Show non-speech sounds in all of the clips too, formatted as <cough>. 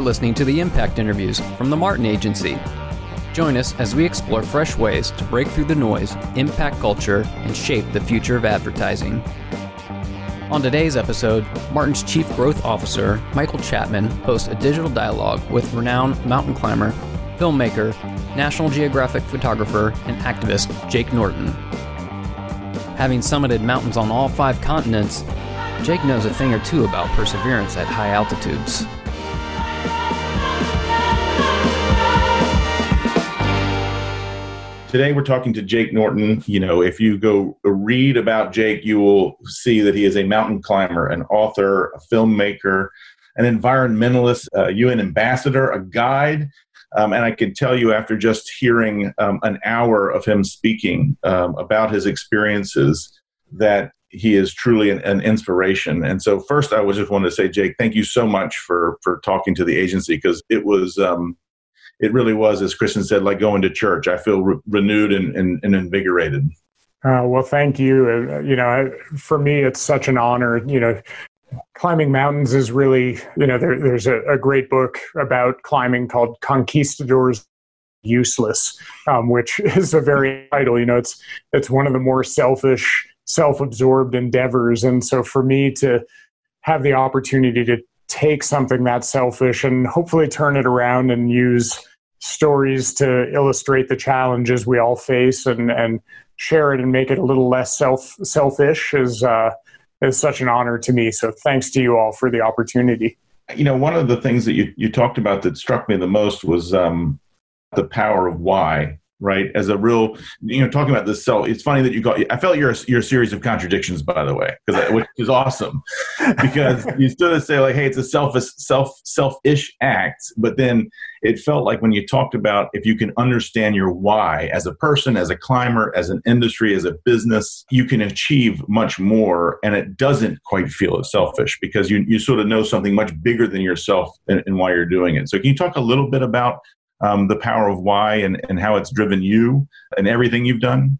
listening to the Impact Interviews from the Martin Agency. Join us as we explore fresh ways to break through the noise, impact culture, and shape the future of advertising. On today's episode, Martin's Chief Growth Officer, Michael Chapman, hosts a digital dialogue with renowned mountain climber, filmmaker, National Geographic photographer, and activist Jake Norton. Having summited mountains on all five continents, Jake knows a thing or two about perseverance at high altitudes. Today we're talking to Jake Norton. You know, if you go read about Jake, you will see that he is a mountain climber, an author, a filmmaker, an environmentalist, a UN ambassador, a guide. Um, and I can tell you after just hearing um, an hour of him speaking um, about his experiences that he is truly an, an, inspiration. And so, first, I was just wanted to say, Jake, thank you so much for for talking to the agency because it was um, it really was, as Kristen said, like going to church. I feel re- renewed and, and, and invigorated. Uh, well, thank you. Uh, you know, for me, it's such an honor. You know, climbing mountains is really, you know, there, there's a, a, great book about climbing called Conquistadors Useless, um, which <laughs> is a very title. You know, it's it's one of the more selfish, self-absorbed endeavors, and so for me to have the opportunity to take something that selfish and hopefully turn it around and use stories to illustrate the challenges we all face and and share it and make it a little less self selfish is uh, is such an honor to me. So thanks to you all for the opportunity. You know, one of the things that you, you talked about that struck me the most was um, the power of why right? As a real, you know, talking about this So It's funny that you got. I felt you're a series of contradictions, by the way, because which is awesome, because you and say like, hey, it's a selfish, self selfish act, but then it felt like when you talked about if you can understand your why as a person, as a climber, as an industry, as a business, you can achieve much more, and it doesn't quite feel as selfish because you you sort of know something much bigger than yourself and, and why you're doing it. So, can you talk a little bit about um, the power of why and, and how it's driven you and everything you've done?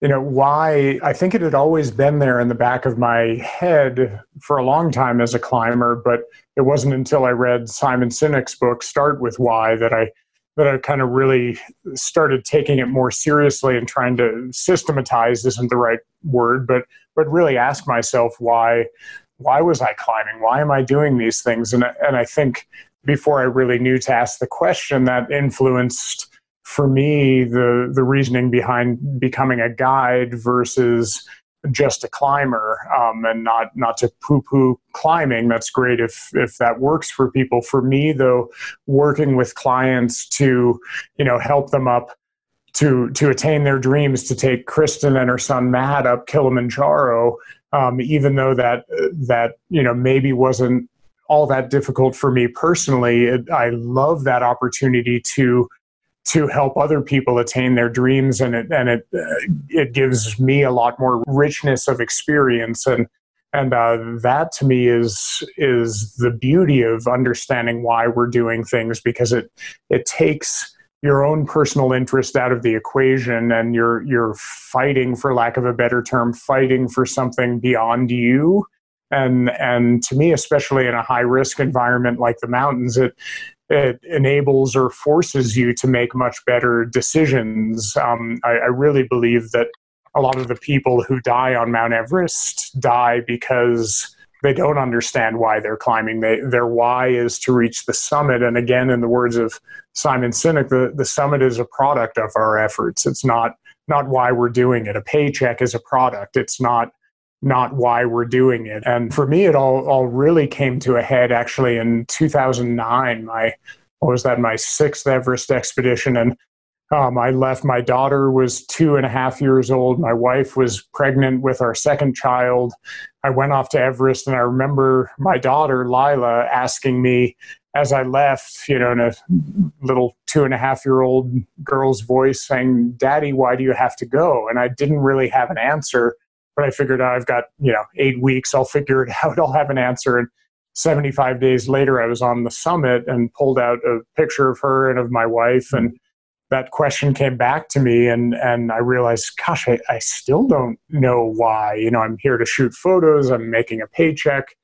You know, why I think it had always been there in the back of my head for a long time as a climber, but it wasn't until I read Simon Sinek's book, Start with Why, that I that I kind of really started taking it more seriously and trying to systematize isn't the right word, but but really ask myself why why was I climbing? Why am I doing these things? And and I think before I really knew to ask the question that influenced for me the the reasoning behind becoming a guide versus just a climber um, and not not to poo poo climbing. That's great if if that works for people. For me though working with clients to you know help them up to to attain their dreams to take Kristen and her son Matt up Kilimanjaro um, even though that that you know maybe wasn't all that difficult for me personally. It, I love that opportunity to to help other people attain their dreams, and it and it uh, it gives me a lot more richness of experience and. And uh, that to me is is the beauty of understanding why we're doing things because it it takes your own personal interest out of the equation and you're you're fighting for lack of a better term fighting for something beyond you and and to me especially in a high risk environment like the mountains it it enables or forces you to make much better decisions um, I, I really believe that a lot of the people who die on mount everest die because they don't understand why they're climbing. They, their why is to reach the summit. And again, in the words of Simon Sinek, the, the summit is a product of our efforts. It's not not why we're doing it. A paycheck is a product. It's not not why we're doing it. And for me, it all, all really came to a head actually in 2009. My, what was that, my sixth Everest expedition. And um, I left, my daughter was two and a half years old. My wife was pregnant with our second child. I went off to Everest, and I remember my daughter, Lila, asking me as I left, you know, in a little two and a half year old girl's voice saying, Daddy, why do you have to go? And I didn't really have an answer but I figured ah, I've got, you know, eight weeks, I'll figure it <laughs> out, I'll have an answer. And 75 days later, I was on the summit and pulled out a picture of her and of my wife. And mm-hmm. that question came back to me and, and I realized, gosh, I, I still don't know why. You know, I'm here to shoot photos, I'm making a paycheck.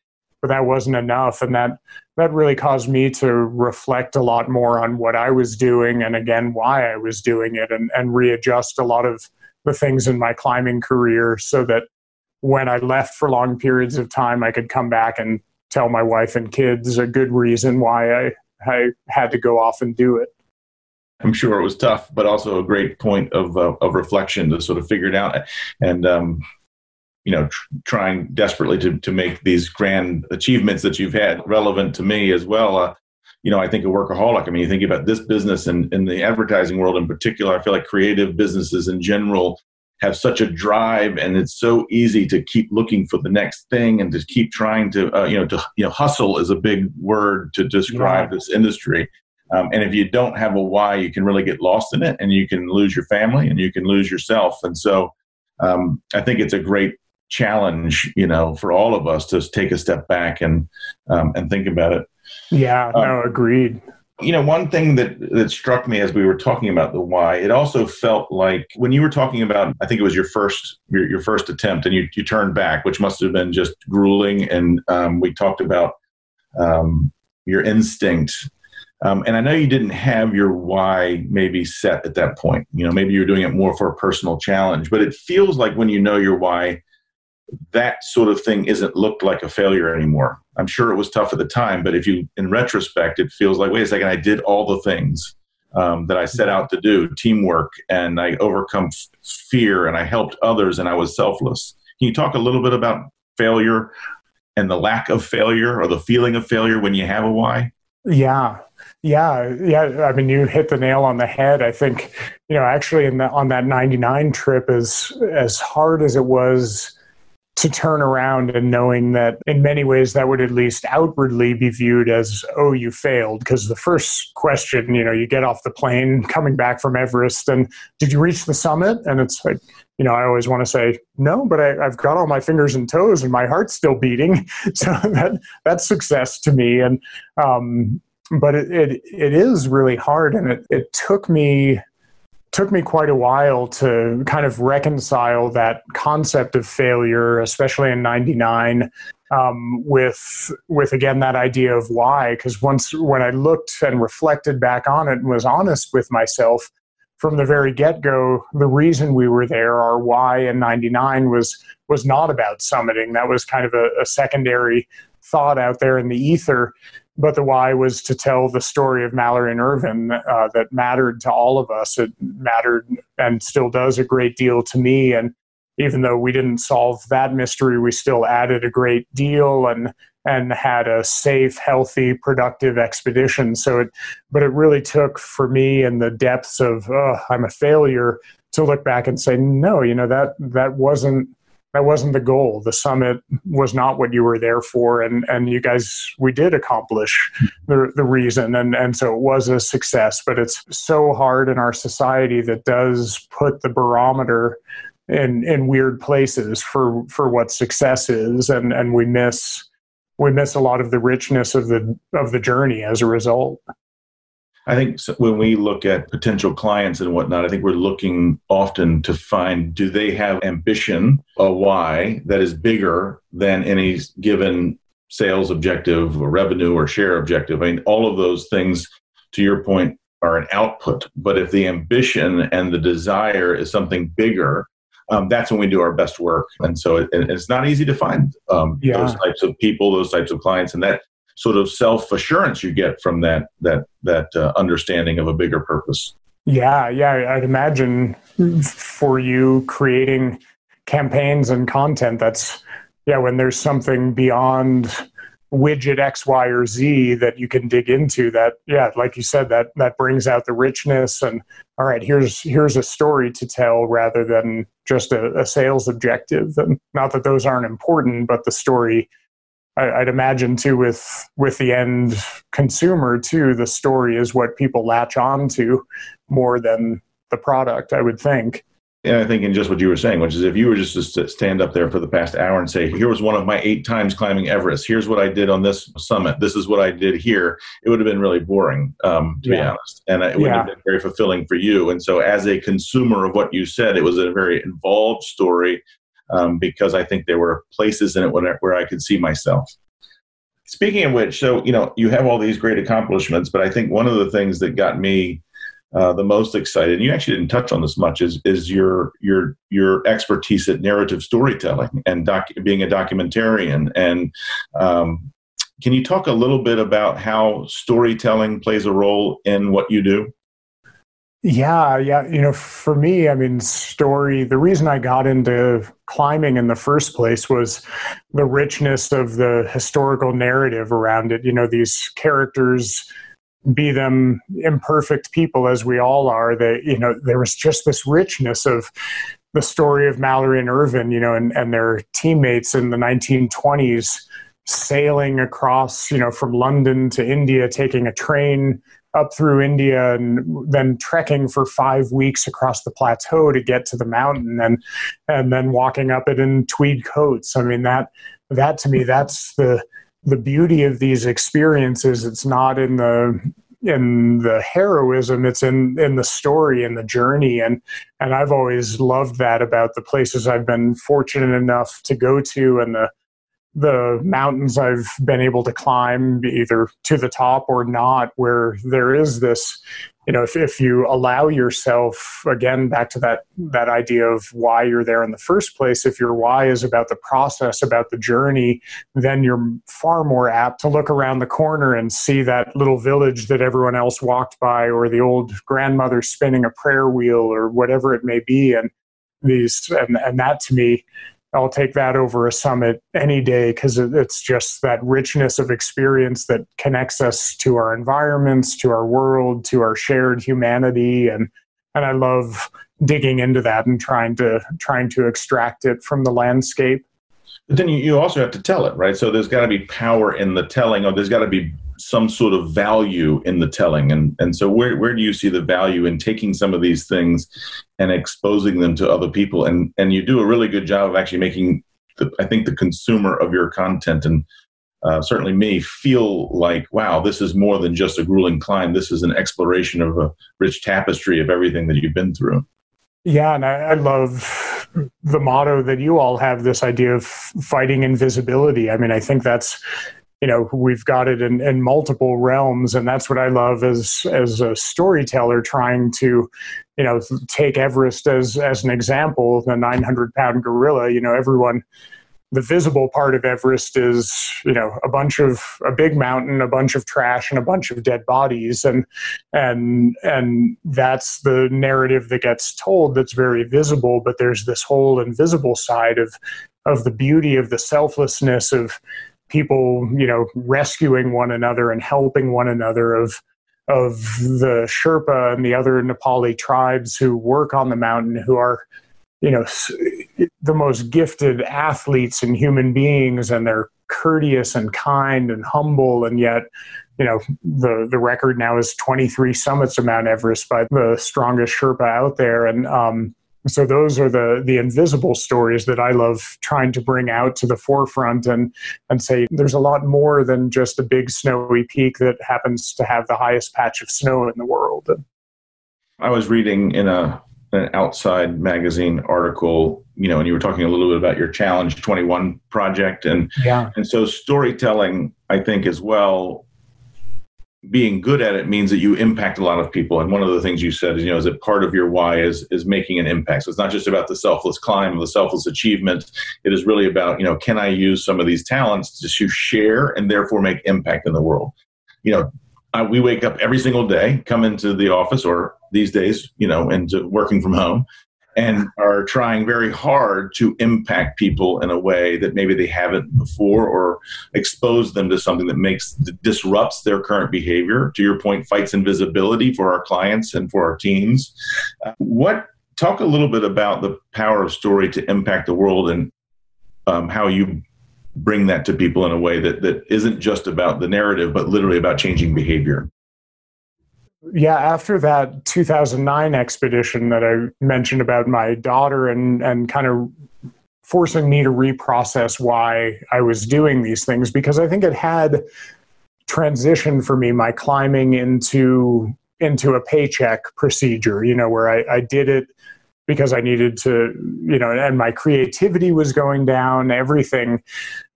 but that wasn't enough. And that, that really caused me to reflect a lot more on what I was doing and again, why I was doing it and, and readjust a lot of the things in my climbing career so that when I left for long periods of time, I could come back and tell my wife and kids a good reason why I, I had to go off and do it. I'm sure it was tough, but also a great point of uh, of reflection to sort of figure it out, and um, you know, tr- trying desperately to to make these grand achievements that you've had relevant to me as well. Uh, you know, I think a workaholic. I mean, you think about this business and in the advertising world in particular. I feel like creative businesses in general have such a drive, and it's so easy to keep looking for the next thing and to keep trying to, uh, you know, to you know, hustle is a big word to describe yeah. this industry. Um, and if you don't have a why, you can really get lost in it, and you can lose your family, and you can lose yourself. And so, um, I think it's a great challenge, you know, for all of us to take a step back and um, and think about it. Yeah, no, um, agreed. You know, one thing that that struck me as we were talking about the why, it also felt like when you were talking about, I think it was your first your, your first attempt, and you you turned back, which must have been just grueling. And um, we talked about um, your instinct um, and I know you didn't have your why maybe set at that point. You know, maybe you're doing it more for a personal challenge, but it feels like when you know your why, that sort of thing isn't looked like a failure anymore. I'm sure it was tough at the time, but if you, in retrospect, it feels like, wait a second, I did all the things um, that I set out to do, teamwork, and I overcome f- fear, and I helped others, and I was selfless. Can you talk a little bit about failure and the lack of failure or the feeling of failure when you have a why? Yeah, yeah, yeah. I mean, you hit the nail on the head. I think, you know, actually, in the, on that '99 trip, as as hard as it was to turn around and knowing that in many ways that would at least outwardly be viewed as oh you failed. Because the first question you know you get off the plane coming back from everest and did you reach the summit? And it's like you know i always want to say no but I, have got all my fingers and toes and my heart's still beating. <laughs> So that that's success to me. And um, but it, it, it is really hard. And it, it took me took me quite a while to kind of reconcile that concept of failure especially in 99 um, with with again that idea of why. Because once when i looked and reflected back on it and was honest with myself from the very get-go the reason we were there our why in 99 was was not about summiting. That was kind of a, a secondary thought out there in the ether but the why was to tell the story of Mallory and Irvine uh, that mattered to all of us. It mattered and still does a great deal to me. And even though we didn't solve that mystery, we still added a great deal and and had a safe, healthy, productive expedition. So it, but it really took for me in the depths of oh, I'm a failure to look back and say, no, you know that that wasn't that wasn't the goal. The summit was not what you were there for, and and you guys we did accomplish the the reason, and and so it was a success. But it's so hard in our society that does put the barometer in in weird places for for what success is, and and we miss we miss a lot of the richness of the of the journey as a result. I think when we look at potential clients and whatnot, I think we're looking often to find do they have ambition, a why that is bigger than any given sales objective or revenue or share objective. I mean, all of those things, to your point, are an output. But if the ambition and the desire is something bigger, um, that's when we do our best work. And so it, it's not easy to find um, yeah. those types of people, those types of clients, and that sort of self assurance you get from that that that uh, understanding of a bigger purpose. Yeah, yeah, I'd imagine for you creating campaigns and content that's yeah when there's something beyond widget X, Y, or Z that you can dig into that, yeah, like you said, that that brings out the richness and all right, here's here's a story to tell rather than just a, a sales objective. And not that those aren't important, but the story I, would imagine too with with the end consumer too, the story is what people latch on to more than the product. I would think. Yeah, I think in just what you were saying, which is if you were just to stand up there for the past hour and say, "Here was one of my eight times climbing Everest. Here's what I did on this summit. This is what I did here," it would have been really boring, um, to yeah. be honest, and it wouldn't yeah. have been very fulfilling for you. And so, as a consumer of what you said, it was a very involved story um, because I think there were places in it where, I could see myself. Speaking of which, so you know, you have all these great accomplishments, but I think one of the things that got me uh, the most excited, and you actually didn't touch on this much, is is your your your expertise at narrative storytelling and doc, being a documentarian. And um, can you talk a little bit about how storytelling plays a role in what you do? Yeah, yeah. You know, for me, I mean, story, the reason I got into climbing in the first place was the richness of the historical narrative around it. You know, these characters, be them imperfect people as we all are, they, you know, there was just this richness of the story of Mallory and Irvine, you know, and, and their teammates in the 1920s sailing across, you know, from London to India, taking a train up through India and then trekking for five weeks across the plateau to get to the mountain and and then walking up it in tweed coats. I mean that that to me that's the the beauty of these experiences. It's not in the in the heroism it's in in the story and the journey and and I've always loved that about the places I've been fortunate enough to go to and the the mountains I've been able to climb, either to the top or not, where there is this, you know, if, if you allow yourself, again, back to that, that idea of why you're there in the first place, if your why is about the process, about the journey, then you're far more apt to look around the corner and see that little village that everyone else walked by, or the old grandmother spinning a prayer wheel, or whatever it may be. And these, and, and that to me, I'll take that over a summit any day because it's just that richness of experience that connects us to our environments, to our world, to our shared humanity, and and I love digging into that and trying to trying to extract it from the landscape. But then you, you also have to tell it, right? So there's got to be power in the telling, or there's got to be some sort of value in the telling. And and so where where do you see the value in taking some of these things and exposing them to other people? And and you do a really good job of actually making the, I think the consumer of your content and uh, certainly me feel like wow this is more than just a grueling climb this is an exploration of a rich tapestry of everything that you've been through yeah, and I, I, love the motto that you all have this idea of fighting invisibility. I mean, I think that's you know we've got it in, in multiple realms. And that's what i love as as a storyteller trying to you know take everest as as an example the 900 pound gorilla. You know everyone the visible part of Everest is, you know, a bunch of a big mountain, a bunch of trash, and a bunch of dead bodies, and and and that's the narrative that gets told. That's very visible, but there's this whole invisible side of of the beauty of the selflessness of people, you know, rescuing one another and helping one another. Of of the Sherpa and the other Nepali tribes who work on the mountain, who are you know the most gifted athletes and human beings and they're courteous and kind and humble and yet you know the the record now is 23 summits of mount everest by the strongest sherpa out there and um, so those are the the invisible stories that i love trying to bring out to the forefront and and say there's a lot more than just a big snowy peak that happens to have the highest patch of snow in the world. I was reading in a an outside magazine article you know and you were talking a little bit about your challenge 21 project and yeah. and so storytelling i think as well being good at it means that you impact a lot of people. And one of the things you said is you know is that part of your why is is making an impact. So it's not just about the selfless climb and the selfless achievement. It is really about you know can i use some of these talents to share and therefore make impact in the world? You know we wake up every single day, come into the office, or these days, you know, into working from home, and are trying very hard to impact people in a way that maybe they haven't before, or expose them to something that makes disrupts their current behavior. To your point, fights invisibility for our clients and for our teams. What talk a little bit about the power of story to impact the world and um, how you bring that to people in a way that that isn't just about the narrative but literally about changing behavior yeah after that 2009 expedition that i mentioned about my daughter and and kind of forcing me to reprocess why i was doing these things because i think it had transitioned for me my climbing into into a paycheck procedure you know where i, I did it because I needed to, you know, and my creativity was going down, everything,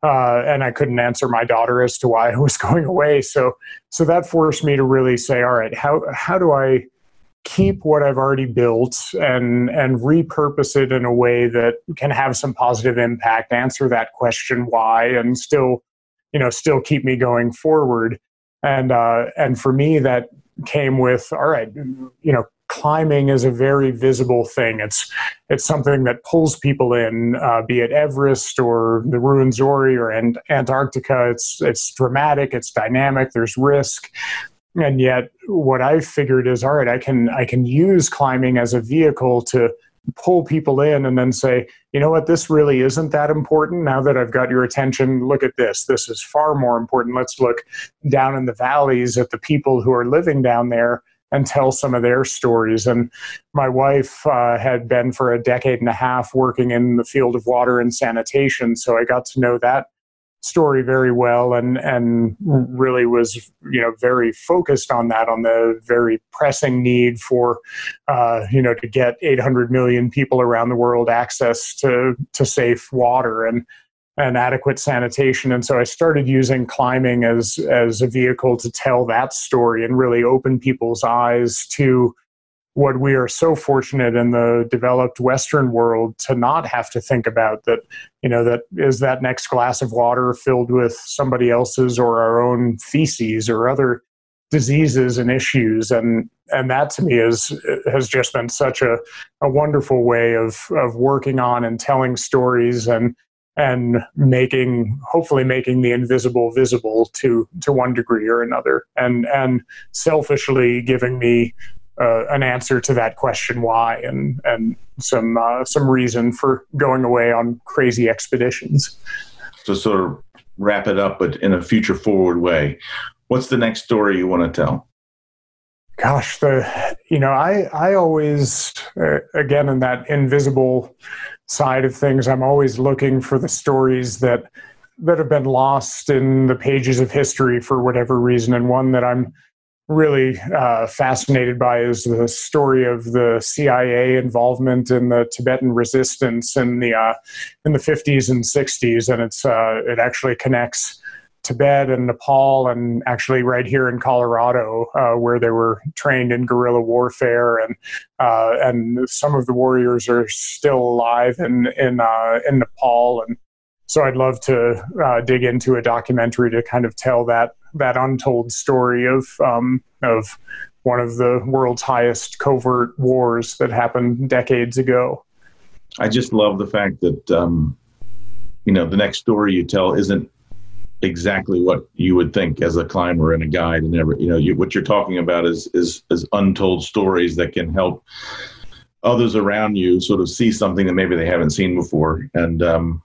uh, and I couldn't answer my daughter as to why I was <laughs> going away. So, so that forced me to really say, all right, how how do I keep what I've already built and and repurpose it in a way that can have some positive impact, answer that question why, and still, you know, still keep me going forward. And uh, and for me, that came with all right, you know, climbing is a very visible thing. It's it's something that pulls people in, uh, be it Everest or the Ruwenzori or Antarctica. It's it's dramatic. It's dynamic. There's risk, and yet what I figured is all right. I can I can use climbing as a vehicle to pull people in and then say, you know what, this really isn't that important. Now that I've got your attention, look at this. This is far more important. Let's look down in the valleys at the people who are living down there and tell some of their stories. And my wife uh, had been for a decade and a half working in the field of water and sanitation, so I got to know that story very well and and really was you know very focused on that on the very pressing need for uh, you know to get 800 million people around the world access to to safe water and and adequate sanitation. And so I started using climbing as as a vehicle to tell that story and really open people's eyes to what we are so fortunate in the developed western world to not have to think about that you know that is that next glass of water filled with somebody else's or our own feces or other diseases and issues and and that to me is has just been such a, a wonderful way of of working on and telling stories and and making hopefully making the invisible visible to to one degree or another. And and selfishly giving me uh, an answer to that question why and and some uh, some reason for going away on crazy expeditions. To sort of wrap it up but in a future forward way. What's the next story you want to tell? Gosh the you know i i always uh, again in that invisible side of things, I'm always looking for the stories that that have been lost in the pages of history for whatever reason. And one that I'm really uh, fascinated by is the story of the CIA involvement in the Tibetan resistance in the uh, in the 50s and 60s, and it's uh, it actually connects Tibet and Nepal, and actually right here in Colorado, uh, where they were trained in guerrilla warfare, and uh, and some of the warriors are still alive in in uh, in Nepal, and so I'd love to uh, dig into a documentary to kind of tell that that untold story of um, of one of the world's highest covert wars that happened decades ago. I just love the fact that um, you know the next story you tell isn't exactly what you would think as a climber and a guide and every you know you, what you're talking about is is is untold stories that can help others around you sort of see something that maybe they haven't seen before. And um,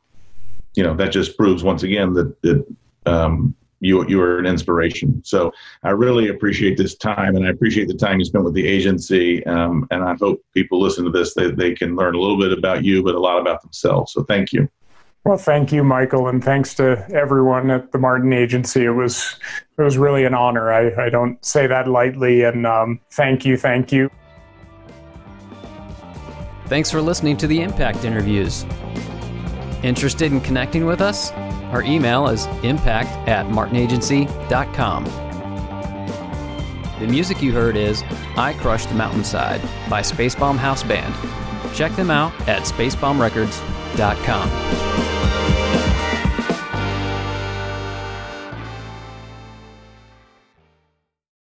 you know that just proves once again that that um, you you are an inspiration. So i really appreciate this time and i appreciate the time you spent with the agency um, and i hope people listen to this they, they can learn a little bit about you but a lot about themselves. So thank you well, thank you, Michael, and thanks to everyone at the Martin Agency. It was it was really an honor. I, I don't say that lightly, and um, thank you, thank you. Thanks for listening to the Impact interviews. Interested in connecting with us? Our email is impact at martinagency.com. The music you heard is I Crush the Mountainside by Spacebomb House Band. Check them out at spacebombrecords.com.